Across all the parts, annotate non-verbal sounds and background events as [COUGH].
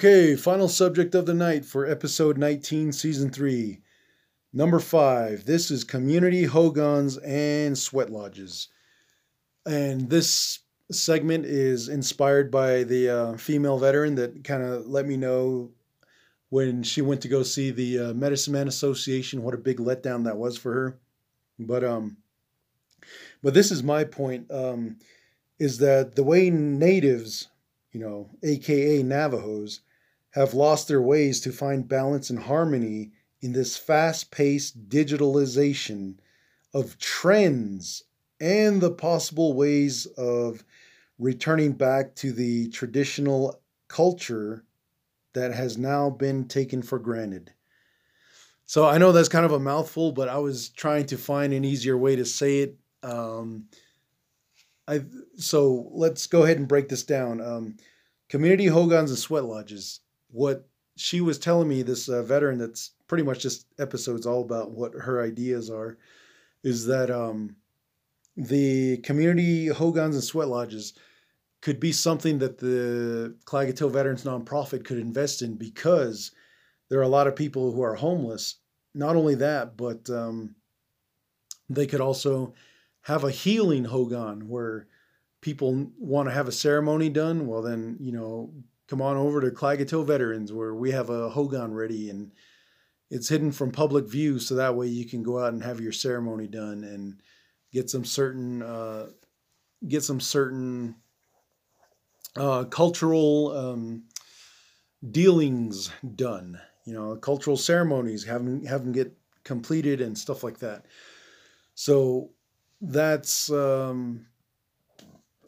Okay, final subject of the night for episode 19, season 3. Number 5. This is community hogans and sweat lodges. And this segment is inspired by the uh, female veteran that kind of let me know when she went to go see the uh, Medicine Man Association what a big letdown that was for her. But um but this is my point um is that the way natives you know, aka Navajos, have lost their ways to find balance and harmony in this fast paced digitalization of trends and the possible ways of returning back to the traditional culture that has now been taken for granted. So I know that's kind of a mouthful, but I was trying to find an easier way to say it. Um, I so let's go ahead and break this down. Um, community hogans and sweat lodges. What she was telling me, this uh, veteran that's pretty much just episodes all about what her ideas are, is that um, the community hogans and sweat lodges could be something that the Klagetoh Veterans Nonprofit could invest in because there are a lot of people who are homeless. Not only that, but um, they could also have a healing hogan where people want to have a ceremony done, well then, you know, come on over to Klagetoh Veterans where we have a hogan ready and it's hidden from public view so that way you can go out and have your ceremony done and get some certain uh, get some certain uh, cultural um, dealings done you know cultural ceremonies have them have them get completed and stuff like that. So that's um,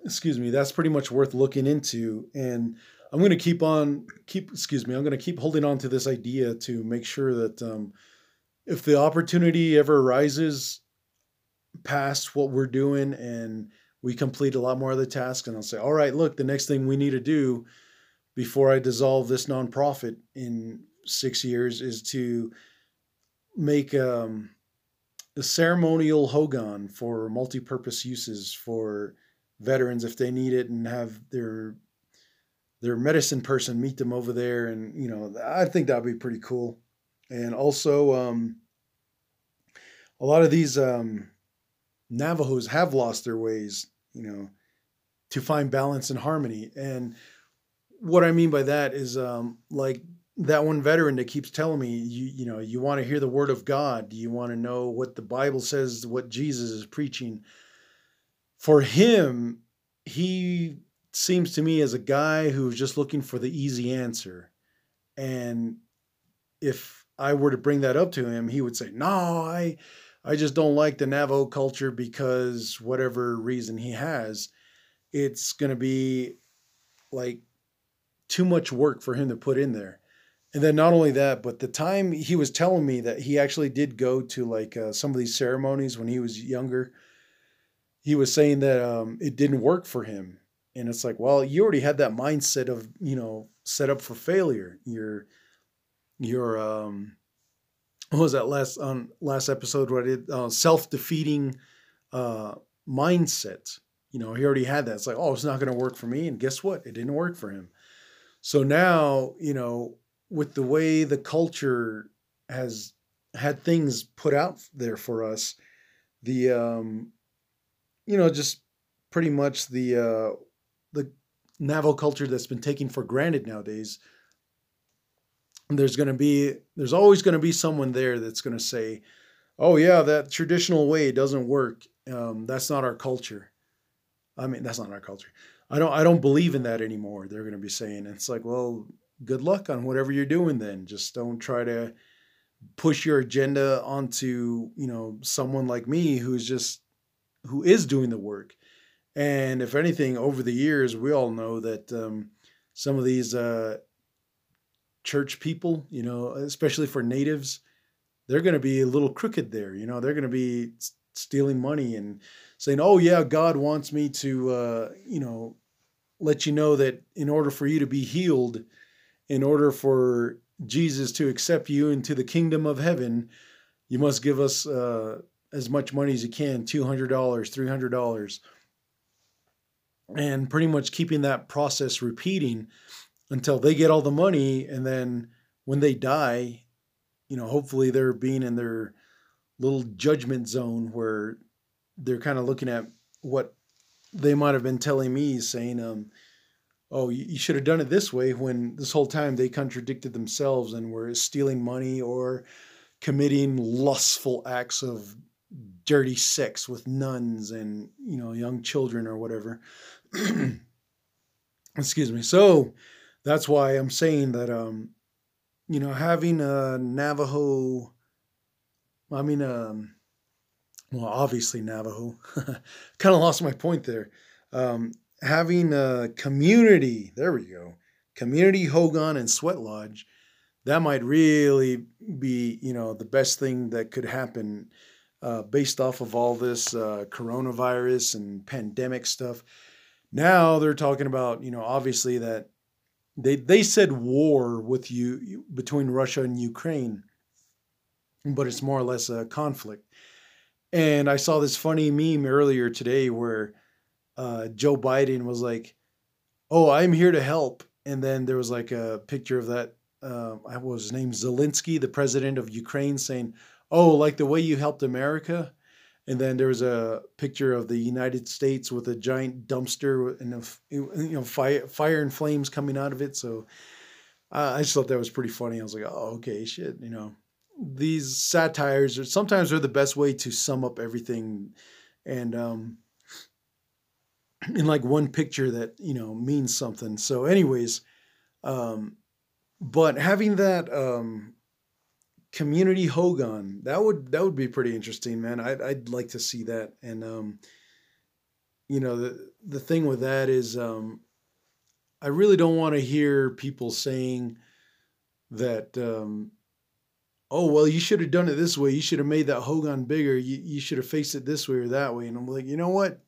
excuse me that's pretty much worth looking into and i'm going to keep on keep excuse me i'm going to keep holding on to this idea to make sure that um, if the opportunity ever arises past what we're doing and we complete a lot more of the tasks and i'll say all right look the next thing we need to do before i dissolve this nonprofit in six years is to make um, a ceremonial hogan for multi-purpose uses for veterans if they need it and have their their medicine person meet them over there and you know i think that'd be pretty cool. And also um, a lot of these um, navajos have lost their ways you know to find balance and harmony. And what i mean by that is um, like that one veteran that keeps telling me you you know you want to hear the word of god. You want to know what the bible says what jesus is preaching. For him, he seems to me as a guy who's just looking for the easy answer. And if I were to bring that up to him, he would say, "No, I I just don't like the Navajo culture because whatever reason he has, it's going to be like too much work for him to put in there." And then not only that, but the time he was telling me that he actually did go to like uh, some of these ceremonies when he was younger he was saying that um, it didn't work for him and it's like well you already had that mindset of you know set up for failure. Your your um what was that last on last episode what it uh, self-defeating uh mindset? You know he already had that. It's like oh it's not going to work for me and guess what? It didn't work for him. So now you know with the way the culture has had things put out there for us the um you know, just pretty much the uh, the Navajo culture that's been taken for granted nowadays. There's going to be, there's always going to be someone there that's going to say, "Oh yeah, that traditional way doesn't work. Um, that's not our culture." I mean, that's not our culture. I don't, I don't believe in that anymore. They're going to be saying, it's like, well, good luck on whatever you're doing. Then just don't try to push your agenda onto you know someone like me who's just who is doing the work. And if anything, over the years, we all know that um, some of these uh, church people, you know, especially for natives, they're going to be a little crooked there. You know, they're going to be stealing money and saying, "Oh yeah, God wants me to, uh, you know, let you know that in order for you to be healed, in order for Jesus to accept you into the kingdom of heaven, you must give us." Uh, as much money as you can $200 $300 and pretty much keeping that process repeating until they get all the money and then when they die, you know, hopefully they're being in their little judgment zone where they're kind of looking at what they might have been telling me, saying, um, oh, you should have done it this way when this whole time they contradicted themselves and were stealing money or committing lustful acts of dirty sex with nuns and, you know, young children or whatever. [CLEARS THROAT] Excuse me. So that's why I'm saying that, um, you know, having a Navajo, I mean, um, well, obviously Navajo, [LAUGHS] kind of lost my point there. Um, having a community, there we go, community Hogan and Sweat Lodge, that might really be, you know, the best thing that could happen uh, based off of all this uh, coronavirus and pandemic stuff. Now they're talking about, you know, obviously that they they said war with you between Russia and Ukraine, but it's more or less a conflict. And I saw this funny meme earlier today where uh, Joe Biden was like, "Oh, I'm here to help," and then there was like a picture of that. Uh, what was named name? Zelensky, the president of Ukraine, saying, "Oh, like the way you helped America." And then there was a picture of the United States with a giant dumpster and a, you know fire, fire and flames coming out of it. So uh, I just thought that was pretty funny. I was like, "Oh, okay, shit," you know. These satires are sometimes are the best way to sum up everything, and um, in like one picture that you know means something. So, anyways, um, but having that um, community Hogan that would that would be pretty interesting, man. I'd I'd like to see that. And um, you know the the thing with that is um, I really don't want to hear people saying that. Um, oh well you should have done it this way you should have made that hogan bigger you, you should have faced it this way or that way and i'm like you know what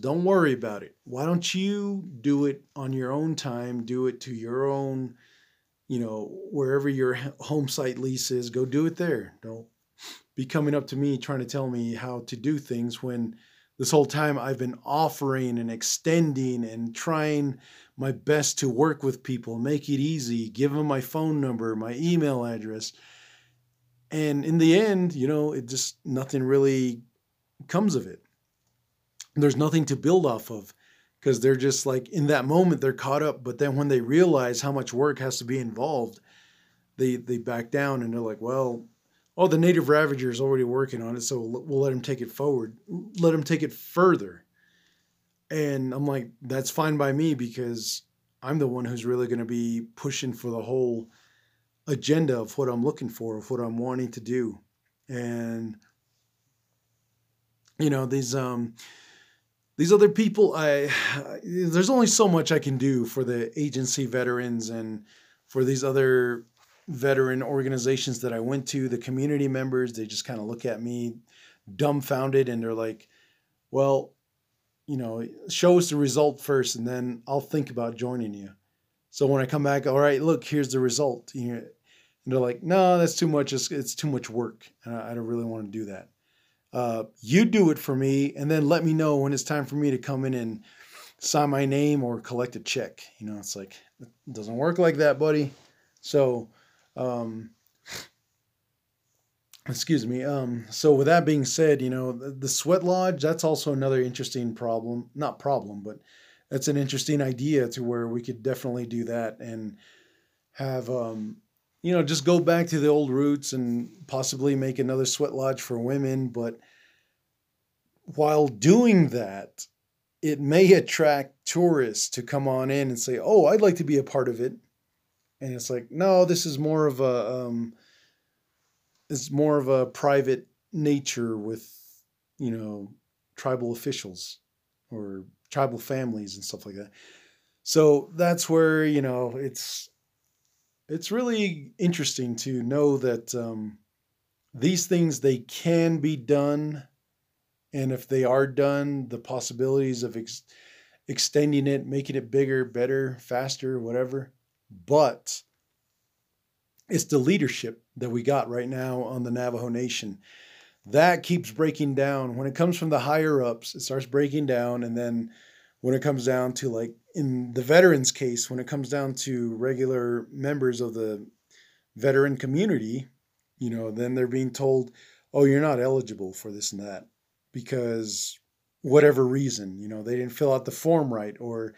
don't worry about it. Why don't you do it on your own time? Do it to your own, you know, wherever your home site lease is, go do it there. Don't be coming up to me trying to tell me how to do things when this whole time I've been offering and extending and trying my best to work with people, make it easy, give them my phone number, my email address. And in the end, you know, it just nothing really comes of it there's nothing to build off of because they're just like in that moment they're caught up but then when they realize how much work has to be involved they they back down and they're like well oh the native ravager is already working on it so we'll let him take it forward let him take it further. And i'm like that's fine by me because i'm the one who's really going to be pushing for the whole agenda of what i'm looking for of what i'm wanting to do. And you know these um these other people i there's only so much i can do for the agency veterans and for these other veteran organizations that i went to the community members they just kind of look at me dumbfounded and they're like well you know show us the result first and then i'll think about joining you. So when i come back all right look here's the result you know, and they're like no that's too much it's, it's too much work and I, I don't really want to do that uh, you do it for me and then let me know when it's time for me to come in and sign my name or collect a check. You know, it's like, it doesn't work like that, buddy. So, um, excuse me. Um, so with that being said, you know, the, the sweat lodge, that's also another interesting problem, not problem, but that's an interesting idea to where we could definitely do that and have, um, you know, just go back to the old roots and possibly make another sweat lodge for women. But while doing that, it may attract tourists to come on in and say, "Oh, I'd like to be a part of it." And it's like, no, this is more of a, um, it's more of a private nature with, you know, tribal officials or tribal families and stuff like that. So that's where you know it's it's really interesting to know that um, these things they can be done and if they are done the possibilities of ex- extending it making it bigger better faster whatever but it's the leadership that we got right now on the navajo nation. That keeps breaking down. When it comes from the higher ups it starts breaking down and then when it comes down to like in the veterans case, when it comes down to regular members of the veteran community, you know, then they're being told, oh, you're not eligible for this and that because whatever reason, you know, they didn't fill out the form right or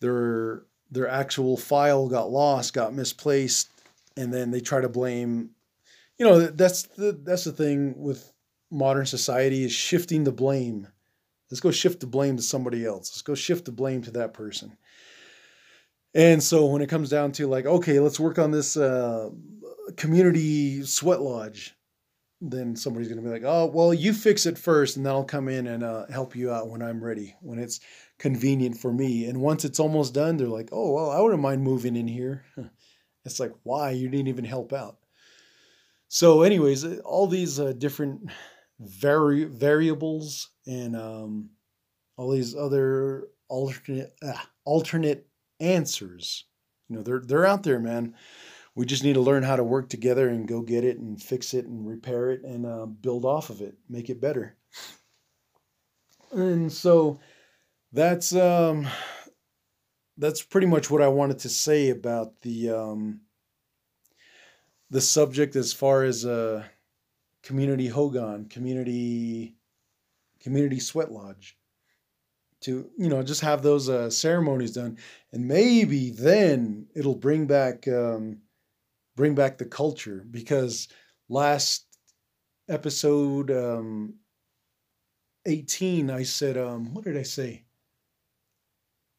their their actual file got lost, got misplaced, and then they try to blame you know, that's the that's the thing with modern society is shifting the blame. Let's go shift the blame to somebody else. Let's go shift the blame to that person. And so when it comes down to like, okay, let's work on this uh, community sweat lodge, then somebody's going to be like, oh, well, you fix it first, and then I'll come in and uh, help you out when I'm ready, when it's convenient for me. And once it's almost done, they're like, oh, well, I wouldn't mind moving in here. [LAUGHS] It's like, why? You didn't even help out. So, anyways, all these uh, different vari- variables and um, all these other alternate uh, alternate answers, you know, they're they're out there, man. We just need to learn how to work together and go get it and fix it and repair it and uh, build off of it, make it better. And so that's um, that's pretty much what I wanted to say about the um, the subject as far as uh, community hogan, community community sweat lodge. To you know, just have those uh, ceremonies done, and maybe then it'll bring back um, bring back the culture because last episode um, 18 i said um, what did i say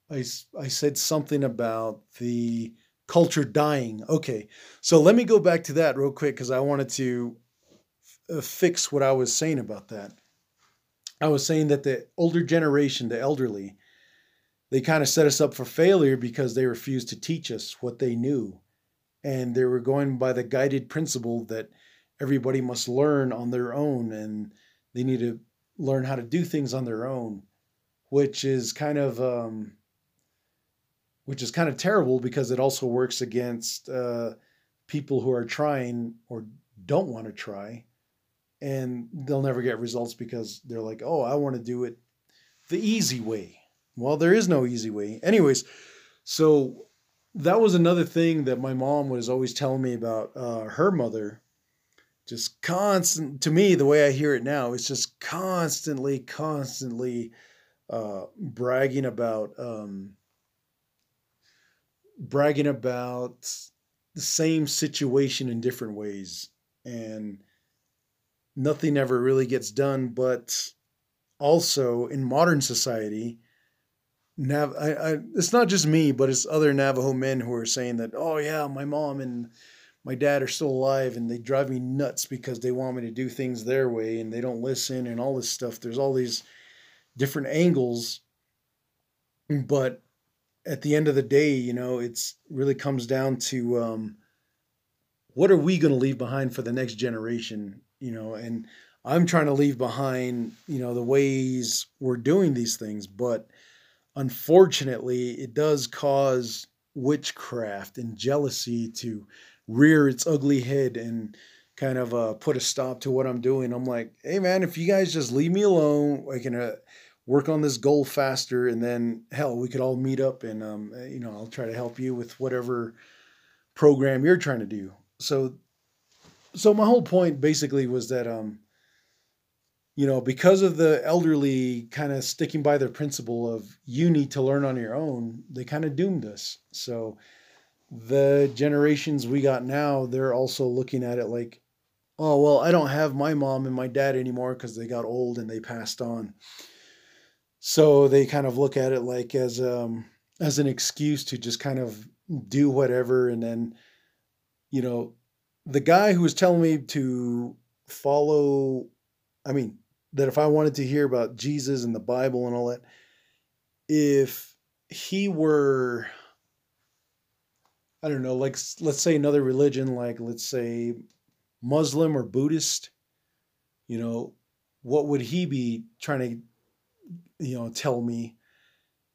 I, I said something about the culture dying. Okay, so let me go back to that real quick because I wanted to f- uh, fix what I was saying about that. I was saying that the older generation, the elderly, they kind of set us up for failure because they refused to teach us what they knew. And they were going by the guided principle that everybody must learn on their own and they need to learn how to do things on their own, which is kind of um, which is kind of terrible because it also works against uh, people who are trying or don't want to try and they'll never get results because they're like oh i want to do it the easy way. Well there is no easy way. Anyways so that was another thing that my mom was always telling me about uh, her mother. Just constant to me the way i hear it now is just constantly constantly uh, bragging about um, bragging about the same situation in different ways. And nothing ever really gets done but also in modern society Nav- I, I, it's not just me but it's other navajo men who are saying that oh yeah my mom and my dad are still alive and they drive me nuts because they want me to do things their way and they don't listen and all this stuff. There's all these different angles but at the end of the day, you know, it's really comes down to um, what are we going to leave behind for the next generation, you know, and I'm trying to leave behind, you know, the ways we're doing these things, but unfortunately, it does cause witchcraft and jealousy to rear its ugly head and kind of uh, put a stop to what I'm doing. I'm like, hey man, if you guys just leave me alone, I can uh, work on this goal faster and then hell we could all meet up and um, you know i'll try to help you with whatever program you're trying to do so so my whole point basically was that um you know because of the elderly kind of sticking by their principle of you need to learn on your own they kind of doomed us. So the generations we got now they're also looking at it like oh well i don't have my mom and my dad anymore because they got old and they passed on. So they kind of look at it like as um as an excuse to just kind of do whatever and then you know the guy who was telling me to follow i mean that if i wanted to hear about jesus and the bible and all that if he were i don't know like let's say another religion like let's say muslim or buddhist you know what would he be trying to you know, tell me,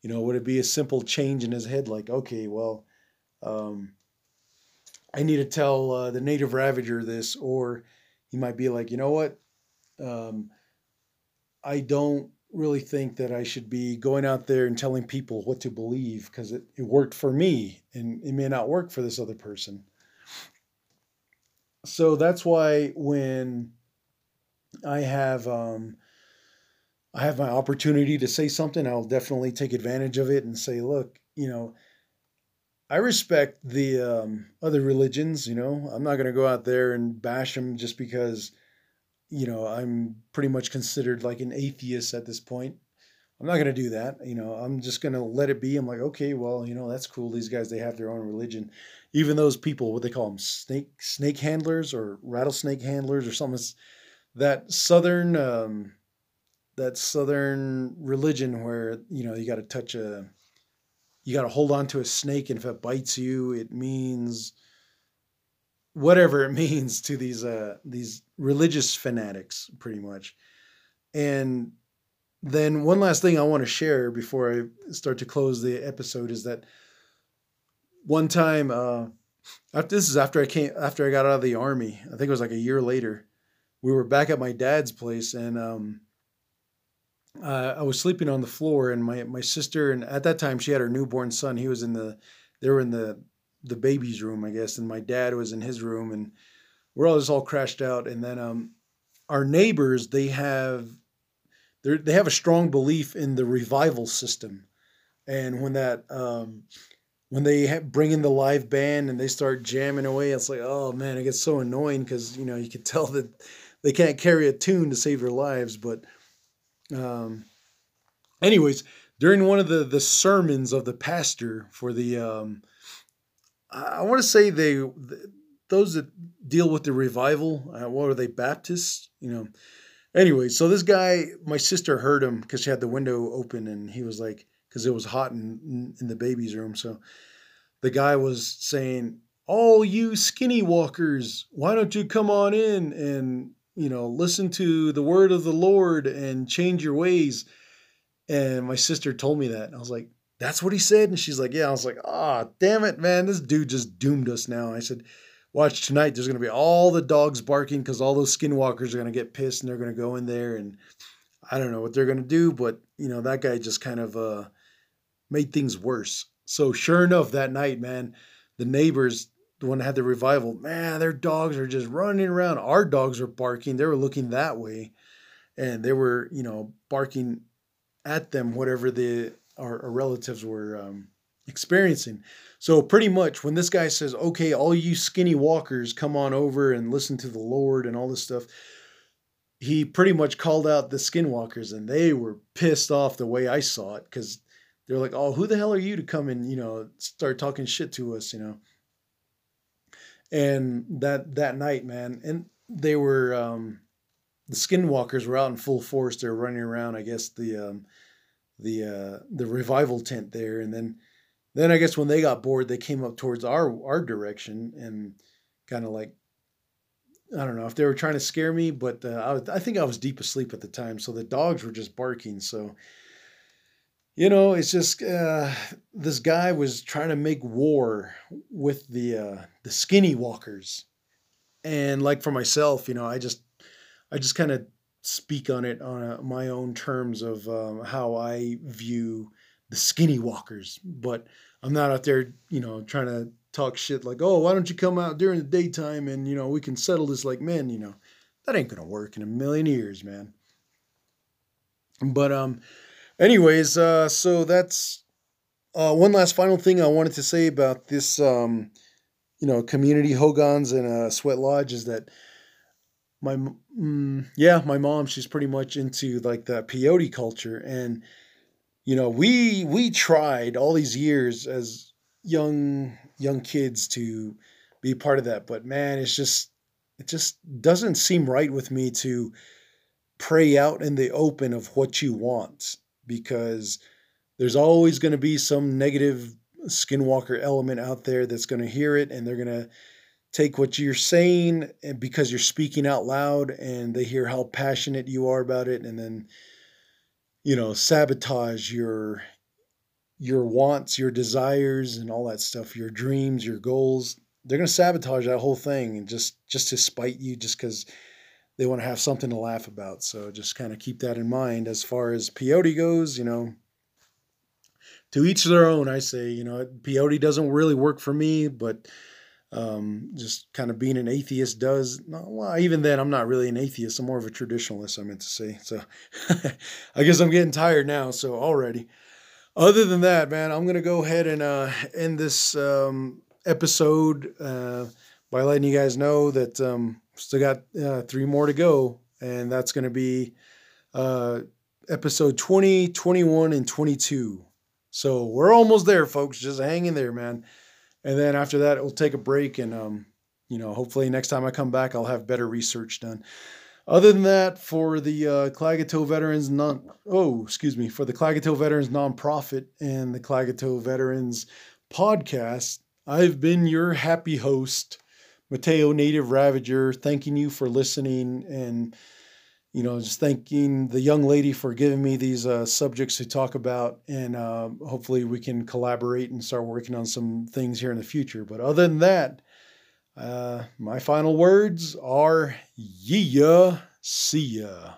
you know, would it be a simple change in his head like, okay, well, um, I need to tell uh, the native ravager this, or he might be like, you know what, um, I don't really think that I should be going out there and telling people what to believe because it, it worked for me and it may not work for this other person. So that's why when I have um, I have my opportunity to say something, I'll definitely take advantage of it and say, look, you know, I respect the um, other religions. You know, I'm not going to go out there and bash them just because you know, I'm pretty much considered like an atheist at this point. I'm not going to do that. You know, I'm just going to let it be. I'm like, okay, well, you know, that's cool. These guys, they have their own religion. Even those people, what they call them, snake snake handlers or rattlesnake handlers or something. That southern, um, that southern religion where you know you got to touch a, you got to hold on to a snake, and if it bites you, it means whatever it [LAUGHS] means to these uh these religious fanatics pretty much. And then one last thing i want to share before i start to close the episode is that one time uh after this is after i came after i got out of the army i think it was like a year later we were back at my dad's place and um uh, I was sleeping on the floor, and my my sister, and at that time she had her newborn son. He was in the, they were in the the baby's room, I guess, and my dad was in his room, and we're all just all crashed out. And then um, our neighbors, they have they they have a strong belief in the revival system, and when that um, when they bring in the live band and they start jamming away, it's like, oh man, it gets so annoying because you know you can tell that they can't carry a tune to save their lives. But, um, anyways, during one of the the sermons of the pastor for the um, I want to say they those that deal with the revival. Uh, what are they Baptists? You know. Anyway, so this guy, my sister heard him because she had the window open, and he was like, because it was hot in in the baby's room. So the guy was saying, "All you skinny walkers, why don't you come on in and you know listen to the word of the Lord and change your ways?" And my sister told me that, and I was like, that's what he said. And she's like, yeah. I was like, ah, oh, damn it, man. This dude just doomed us now. I said, watch tonight. There's going to be all the dogs barking because all those skinwalkers are going to get pissed and they're going to go in there. And I don't know what they're going to do. But, you know, that guy just kind of uh, made things worse. So sure enough, that night, man, the neighbors, the one that had the revival, man, their dogs are just running around. Our dogs are barking. They were looking that way. And they were, you know, barking at them, whatever the our, our relatives were um, experiencing. So pretty much when this guy says, "Okay, all you skinny walkers, come on over and listen to the Lord and all this stuff," he pretty much called out the skinwalkers, and they were pissed off the way I saw it because they're like, "Oh, who the hell are you to come and you know start talking shit to us?" You know. And that that night, man, and they were um, the skinwalkers were out in full force. They're running around. I guess the um, the uh, the revival tent there, and then then I guess when they got bored, they came up towards our our direction and kind of like I don't know if they were trying to scare me, but uh, I, was, I think I was deep asleep at the time, so the dogs were just barking. So you know, it's just uh, this guy was trying to make war with the uh, the skinny walkers, and like for myself, you know, I just I just kind of speak on it on a, my own terms of um, how I view the skinny walkers, but I'm not out there, you know, trying to talk shit like, oh, why don't you come out during the daytime and, you know, we can settle this like men, you know. That ain't to work in a million years, man. But, um, anyways, uh, so that's uh, one last final thing I wanted to say about this, um, you know, community Hogans and uh, Sweat Lodge is that my mm, yeah my mom she's pretty much into like the peyote culture. And you know we we tried all these years as young young kids to be part of that. But man it's just it just doesn't seem right with me to pray out in the open of what you want because there's always going to be some negative skinwalker element out there that's going to hear it and they're going to take what you're saying and because you're speaking out loud and they hear how passionate you are about it and then you know sabotage your your wants your desires and all that stuff your dreams your goals. They're going to sabotage that whole thing and just just to spite you just because they want to have something to laugh about. So just kind of keep that in mind as far as peyote goes. You know, to each their own. I say, you know, peyote doesn't really work for me, but um, just kind of being an atheist does. Well, even then, I'm not really an atheist. I'm more of a traditionalist. I meant to say. So [LAUGHS] I guess I'm getting tired now. So already. Other than that, man, I'm gonna go ahead and uh, end this um, episode uh, by letting you guys know that um, still got uh, three more to go, and that's gonna be uh, episode 20, 21, and 22. So we're almost there, folks. Just hang in there, man. And then after that, we'll take a break, and um, you know, hopefully next time I come back, I'll have better research done. Other than that, for the uh, Veterans non oh excuse me for the Klagetoh Veterans nonprofit and the Klagetoh Veterans podcast, I've been your happy host, Mateo Native Ravager. Thanking you for listening and you know, just thanking the young lady for giving me these uh, subjects to talk about, and uh, hopefully we can collaborate and start working on some things here in the future. But other than that, uh, my final words are, yeah, see ya.